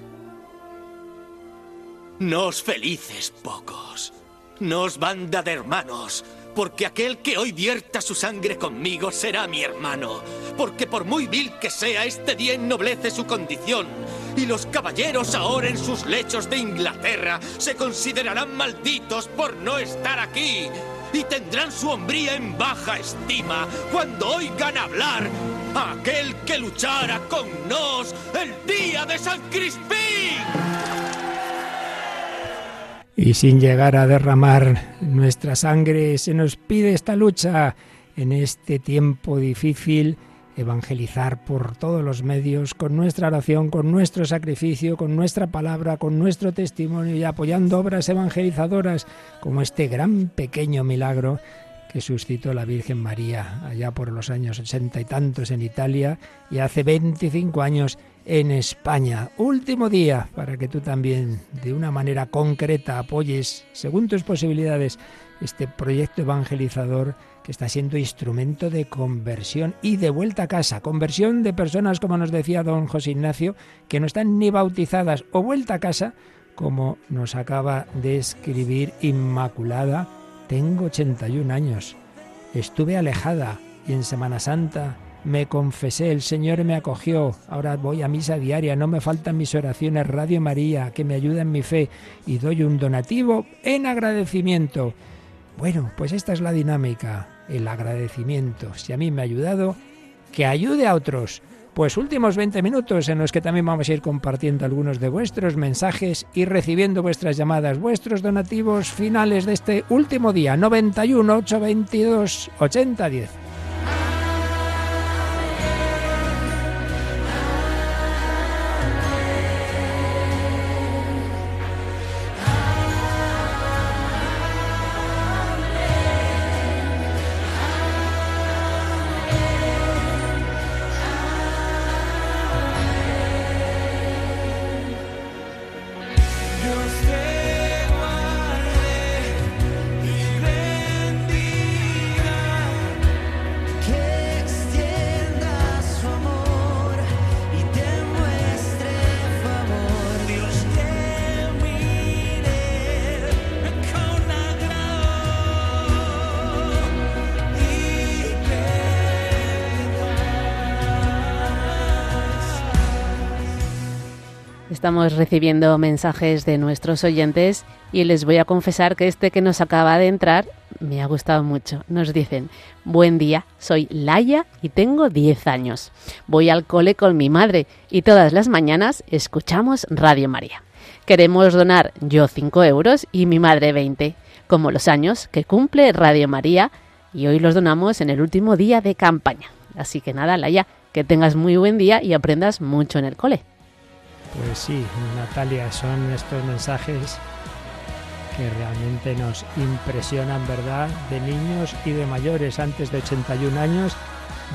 Nos felices pocos. Nos banda de hermanos, porque aquel que hoy vierta su sangre conmigo será mi hermano, porque por muy vil que sea, este día ennoblece su condición, y los caballeros ahora en sus lechos de Inglaterra se considerarán malditos por no estar aquí, y tendrán su hombría en baja estima cuando oigan hablar a aquel que luchara con nos el día de San Crispín y sin llegar a derramar nuestra sangre, se nos pide esta lucha en este tiempo difícil, evangelizar por todos los medios, con nuestra oración, con nuestro sacrificio, con nuestra palabra, con nuestro testimonio y apoyando obras evangelizadoras como este gran pequeño milagro que suscitó la Virgen María allá por los años ochenta y tantos en Italia y hace 25 años en España. Último día para que tú también de una manera concreta apoyes, según tus posibilidades, este proyecto evangelizador que está siendo instrumento de conversión y de vuelta a casa. Conversión de personas, como nos decía don José Ignacio, que no están ni bautizadas o vuelta a casa, como nos acaba de escribir Inmaculada. Tengo 81 años. Estuve alejada y en Semana Santa me confesé, el Señor me acogió, ahora voy a misa diaria, no me faltan mis oraciones, Radio María, que me ayuda en mi fe, y doy un donativo en agradecimiento. Bueno, pues esta es la dinámica, el agradecimiento. Si a mí me ha ayudado, que ayude a otros. Pues últimos 20 minutos en los que también vamos a ir compartiendo algunos de vuestros mensajes y recibiendo vuestras llamadas, vuestros donativos finales de este último día, 91 822 8010. Estamos recibiendo mensajes de nuestros oyentes y les voy a confesar que este que nos acaba de entrar me ha gustado mucho. Nos dicen, buen día, soy Laia y tengo 10 años. Voy al cole con mi madre y todas las mañanas escuchamos Radio María. Queremos donar yo 5 euros y mi madre 20, como los años que cumple Radio María y hoy los donamos en el último día de campaña. Así que nada, Laia, que tengas muy buen día y aprendas mucho en el cole. Pues sí, Natalia, son estos mensajes que realmente nos impresionan, ¿verdad? De niños y de mayores, antes de 81 años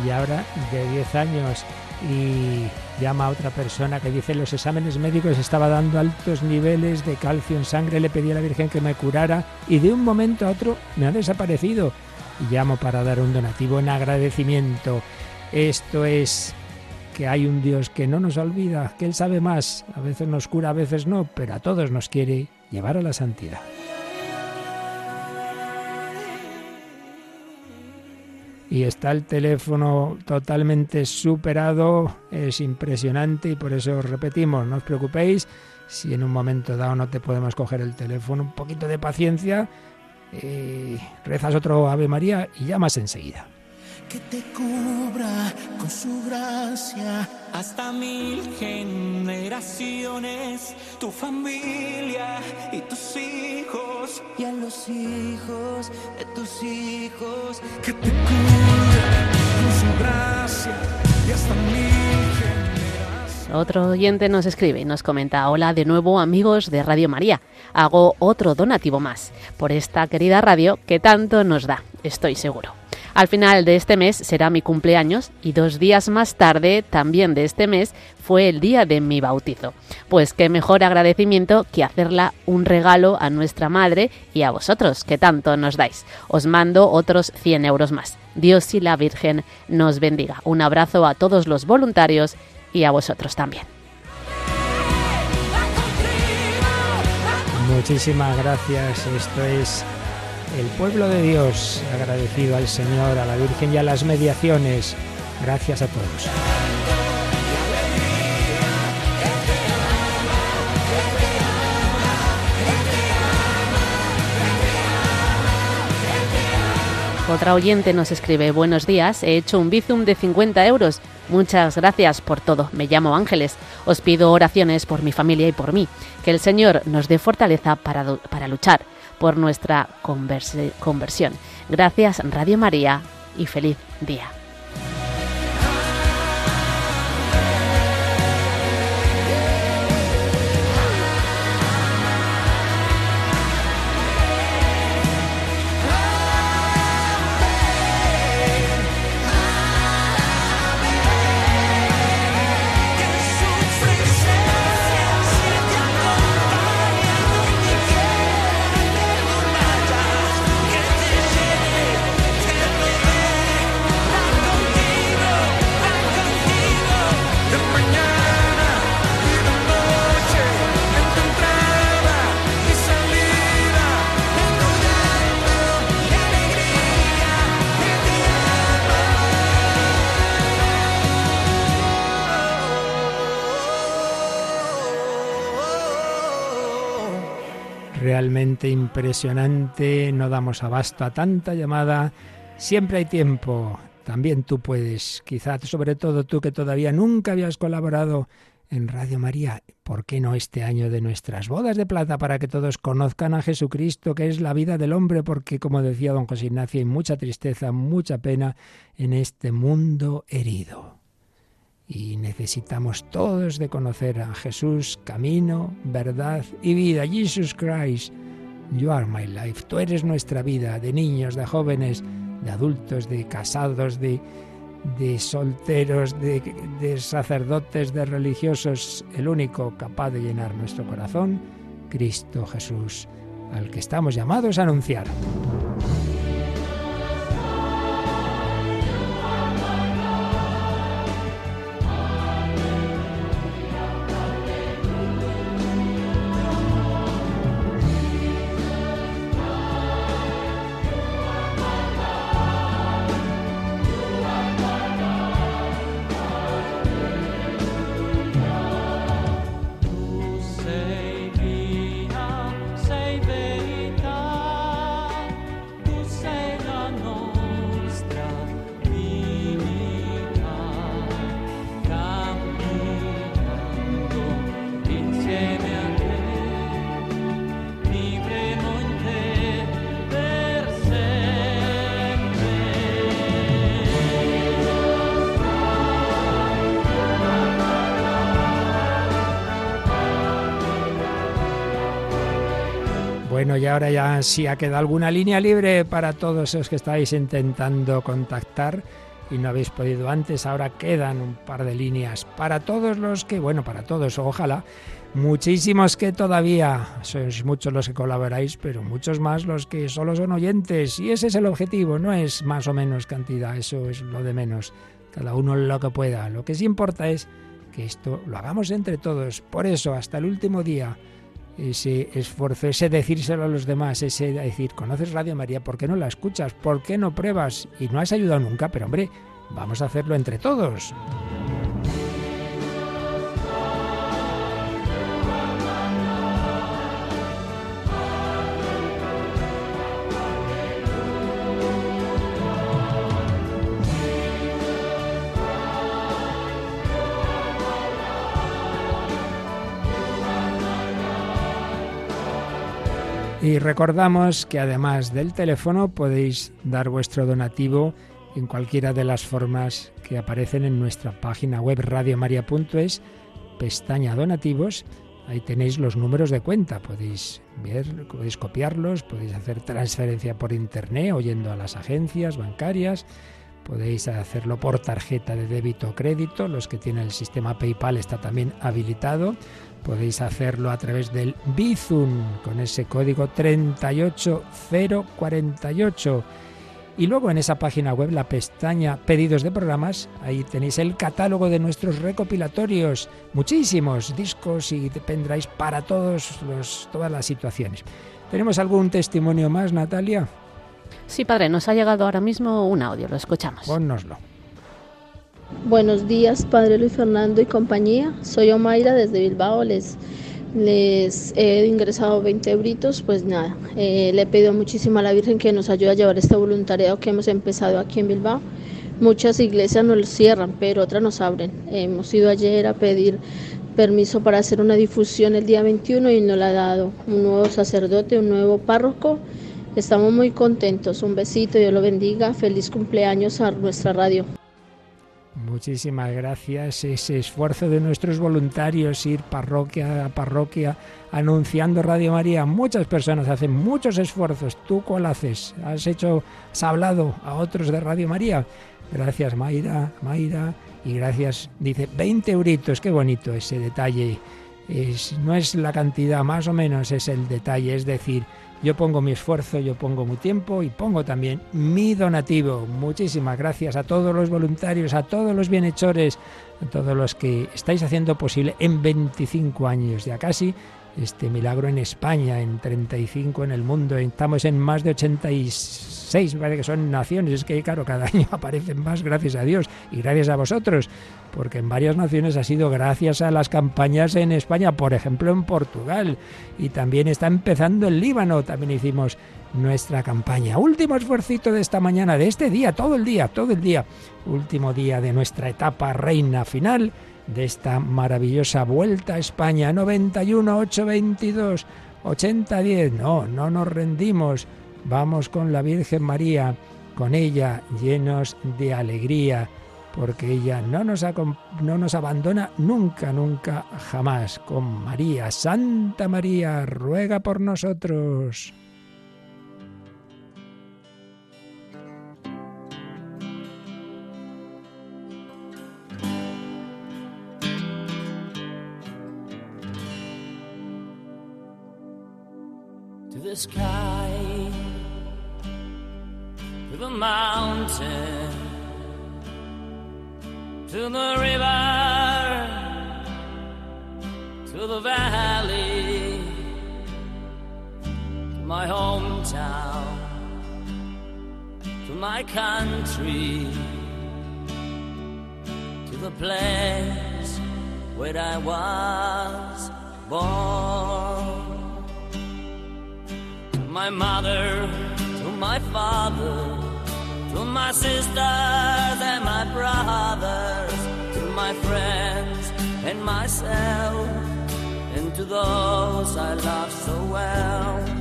y ahora de 10 años. Y llama a otra persona que dice los exámenes médicos estaba dando altos niveles de calcio en sangre, le pedí a la Virgen que me curara y de un momento a otro me ha desaparecido. Y llamo para dar un donativo en agradecimiento. Esto es que hay un Dios que no nos olvida, que Él sabe más, a veces nos cura, a veces no, pero a todos nos quiere llevar a la santidad. Y está el teléfono totalmente superado, es impresionante y por eso os repetimos, no os preocupéis, si en un momento dado no te podemos coger el teléfono, un poquito de paciencia, eh, rezas otro Ave María y llamas enseguida que te cubra con su gracia hasta mil generaciones, tu familia y tus hijos y a los hijos de tus hijos, que te cubra con su gracia y hasta mil generaciones. Otro oyente nos escribe y nos comenta, hola de nuevo amigos de Radio María, hago otro donativo más por esta querida radio que tanto nos da, estoy seguro. Al final de este mes será mi cumpleaños y dos días más tarde, también de este mes, fue el día de mi bautizo. Pues qué mejor agradecimiento que hacerla un regalo a nuestra madre y a vosotros, que tanto nos dais. Os mando otros 100 euros más. Dios y la Virgen nos bendiga. Un abrazo a todos los voluntarios y a vosotros también. Muchísimas gracias. Esto es el pueblo de Dios, agradecido al Señor, a la Virgen y a las mediaciones. Gracias a todos. Otra oyente nos escribe, buenos días, he hecho un bizum de 50 euros. Muchas gracias por todo. Me llamo Ángeles. Os pido oraciones por mi familia y por mí. Que el Señor nos dé fortaleza para, para luchar por nuestra conversión. Gracias Radio María y feliz día. Realmente impresionante, no damos abasto a tanta llamada, siempre hay tiempo, también tú puedes, quizás sobre todo tú que todavía nunca habías colaborado en Radio María, ¿por qué no este año de nuestras bodas de plata para que todos conozcan a Jesucristo, que es la vida del hombre? Porque, como decía don José Ignacio, hay mucha tristeza, mucha pena en este mundo herido y necesitamos todos de conocer a Jesús, camino, verdad y vida. Jesus Christ, you are my life. Tú eres nuestra vida, de niños, de jóvenes, de adultos, de casados, de, de solteros, de, de sacerdotes, de religiosos, el único capaz de llenar nuestro corazón, Cristo Jesús, al que estamos llamados a anunciar. Y ahora ya sí ha quedado alguna línea libre para todos los que estáis intentando contactar y no habéis podido antes. Ahora quedan un par de líneas para todos los que, bueno, para todos, ojalá. Muchísimos que todavía sois muchos los que colaboráis, pero muchos más los que solo son oyentes. Y ese es el objetivo, no es más o menos cantidad, eso es lo de menos. Cada uno lo que pueda. Lo que sí importa es que esto lo hagamos entre todos. Por eso, hasta el último día, ese esfuerzo, ese decírselo a los demás, ese decir, conoces Radio María, ¿por qué no la escuchas? ¿Por qué no pruebas? Y no has ayudado nunca, pero hombre, vamos a hacerlo entre todos. Y recordamos que además del teléfono podéis dar vuestro donativo en cualquiera de las formas que aparecen en nuestra página web radiomaria.es, pestaña donativos. Ahí tenéis los números de cuenta, podéis ver, podéis copiarlos, podéis hacer transferencia por internet oyendo a las agencias bancarias, podéis hacerlo por tarjeta de débito o crédito, los que tienen el sistema PayPal está también habilitado Podéis hacerlo a través del Bizum con ese código 38048. Y luego en esa página web, la pestaña Pedidos de programas, ahí tenéis el catálogo de nuestros recopilatorios, muchísimos discos y pendráis para todos los, todas las situaciones. ¿Tenemos algún testimonio más, Natalia? Sí, padre, nos ha llegado ahora mismo un audio, lo escuchamos. Pónnoslo. Buenos días, Padre Luis Fernando y compañía. Soy Omaira desde Bilbao. Les, les he ingresado 20 euritos. Pues nada, eh, le he pedido muchísimo a la Virgen que nos ayude a llevar este voluntariado que hemos empezado aquí en Bilbao. Muchas iglesias nos cierran, pero otras nos abren. hemos ido ayer a pedir permiso para hacer una difusión el día 21 y nos la ha dado un nuevo sacerdote, un nuevo párroco. Estamos muy contentos. Un besito, Dios lo bendiga. Feliz cumpleaños a nuestra radio. Muchísimas gracias. Ese esfuerzo de nuestros voluntarios, ir parroquia a parroquia anunciando Radio María. Muchas personas hacen muchos esfuerzos. ¿Tú cuál haces? ¿Has hecho, has hablado a otros de Radio María? Gracias, Mayra, Mayra. Y gracias, dice, 20 euritos. Qué bonito ese detalle. Es, no es la cantidad, más o menos es el detalle. Es decir, yo pongo mi esfuerzo, yo pongo mi tiempo y pongo también mi donativo. Muchísimas gracias a todos los voluntarios, a todos los bienhechores, a todos los que estáis haciendo posible en 25 años ya casi este milagro en España, en 35 en el mundo. Estamos en más de 86, me parece que son naciones. Es que, claro, cada año aparecen más, gracias a Dios y gracias a vosotros, porque en varias naciones ha sido gracias a las campañas en España, por ejemplo en Portugal, y también está empezando el Líbano. También hicimos nuestra campaña. Último esfuerzo de esta mañana, de este día, todo el día, todo el día. Último día de nuestra etapa reina final de esta maravillosa vuelta a España 91 822 8010. No, no nos rendimos. Vamos con la Virgen María, con ella llenos de alegría, porque ella no nos, no nos abandona nunca, nunca, jamás. Con María, Santa María, ruega por nosotros. The sky, to the mountain, to the river, to the valley, to my hometown, to my country, to the place where I was born my mother, to my father, to my sisters and my brothers, to my friends and myself, and to those I love so well.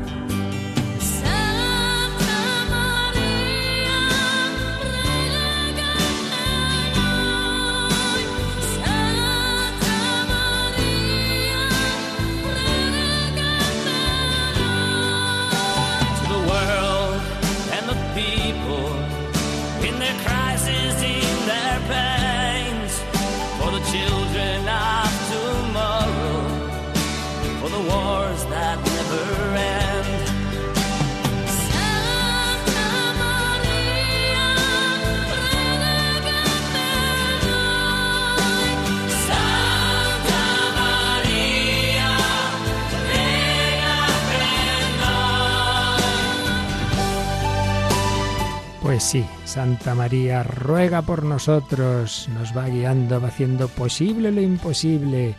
Santa María ruega por nosotros, nos va guiando, va haciendo posible lo imposible.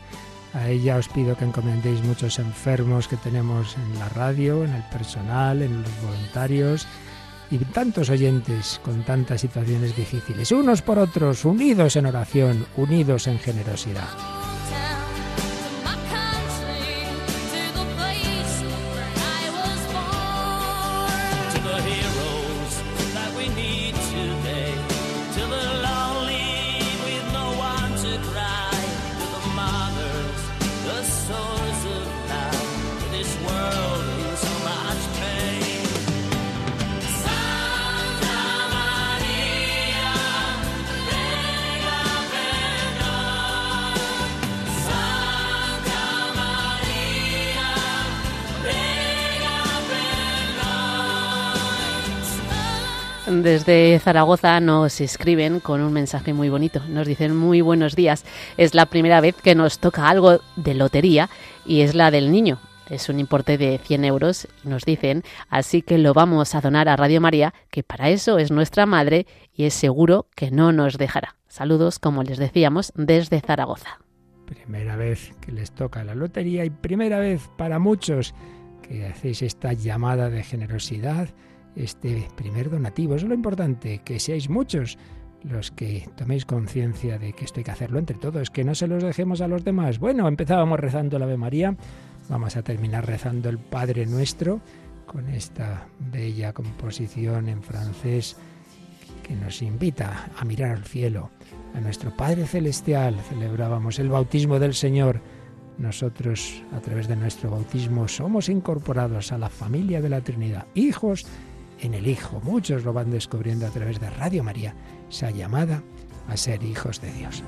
A ella os pido que encomendéis muchos enfermos que tenemos en la radio, en el personal, en los voluntarios y tantos oyentes con tantas situaciones difíciles, unos por otros, unidos en oración, unidos en generosidad. Desde Zaragoza nos escriben con un mensaje muy bonito. Nos dicen muy buenos días. Es la primera vez que nos toca algo de lotería y es la del niño. Es un importe de 100 euros, nos dicen, así que lo vamos a donar a Radio María, que para eso es nuestra madre y es seguro que no nos dejará. Saludos, como les decíamos, desde Zaragoza. Primera vez que les toca la lotería y primera vez para muchos que hacéis esta llamada de generosidad este primer donativo. Es lo importante, que seáis muchos los que toméis conciencia de que esto hay que hacerlo entre todos, que no se los dejemos a los demás. Bueno, empezábamos rezando el Ave María, vamos a terminar rezando el Padre Nuestro con esta bella composición en francés que nos invita a mirar al cielo, a nuestro Padre Celestial. Celebrábamos el bautismo del Señor. Nosotros, a través de nuestro bautismo, somos incorporados a la familia de la Trinidad, hijos en el Hijo. Muchos lo van descubriendo a través de Radio María, esa llamada a ser hijos de Dios.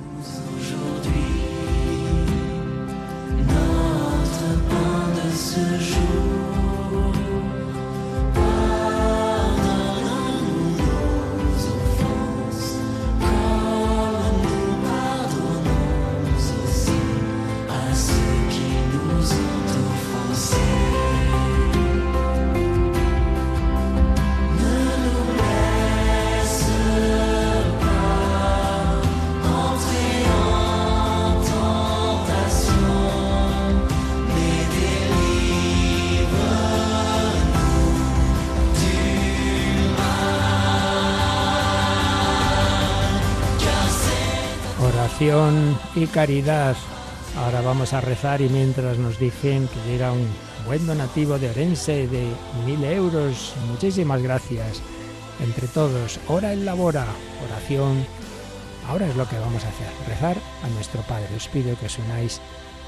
Y caridad. Ahora vamos a rezar y mientras nos dicen que llega un buen donativo de Orense de mil euros, muchísimas gracias. Entre todos, hora en la hora, oración. Ahora es lo que vamos a hacer, rezar a nuestro Padre. Os pido que os unáis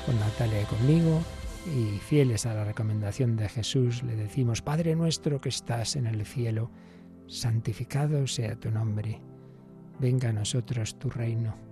con Natalia y conmigo y fieles a la recomendación de Jesús, le decimos, Padre nuestro que estás en el cielo, santificado sea tu nombre, venga a nosotros tu reino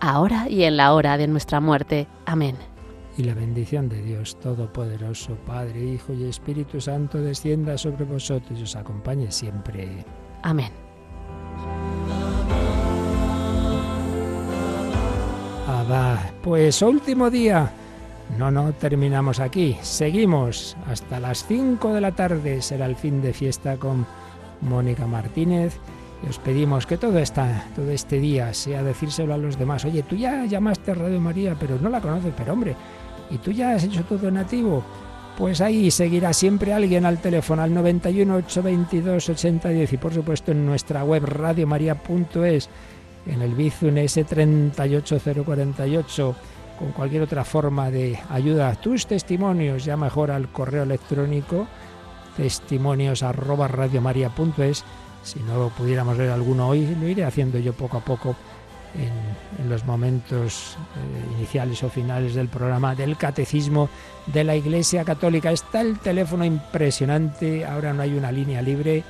ahora y en la hora de nuestra muerte. Amén. Y la bendición de Dios Todopoderoso, Padre, Hijo y Espíritu Santo, descienda sobre vosotros y os acompañe siempre. Amén. Abba, pues último día. No, no terminamos aquí. Seguimos hasta las 5 de la tarde. Será el fin de fiesta con Mónica Martínez y os pedimos que todo, esta, todo este día sea decírselo a los demás. Oye, tú ya llamaste a Radio María, pero no la conoces, pero hombre, ¿y tú ya has hecho todo nativo? Pues ahí seguirá siempre alguien al teléfono al 91 822 8010 y por supuesto en nuestra web radiomaria.es, en el Bizum S38048, con cualquier otra forma de ayuda. Tus testimonios, ya mejor al correo electrónico testimonios arroba radiomaria.es si no pudiéramos ver alguno hoy, lo iré haciendo yo poco a poco en, los momentos eh, iniciales o finales del programa del Catecismo de la Iglesia Católica. Está el teléfono impresionante, ahora no hay una línea libre,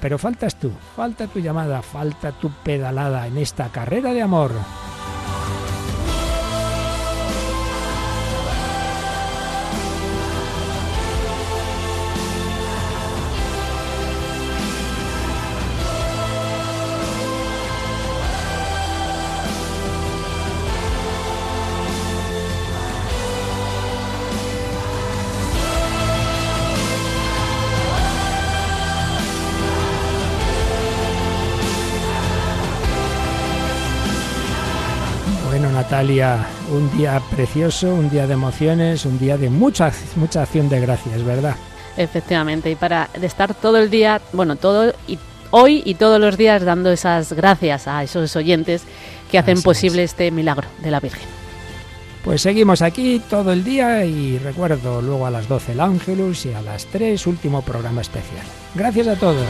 pero faltas tú, falta tu llamada, falta tu pedalada en esta carrera de amor. Un día precioso, un día de emociones, un día de mucha, mucha acción de gracias, ¿verdad? Efectivamente, y para estar todo el día, bueno, todo y hoy y todos los días dando esas gracias a esos oyentes que hacen posible este milagro de la Virgen. Pues seguimos aquí todo el día y recuerdo luego a las 12 el Ángelus y a las 3 último programa especial. Gracias a todos.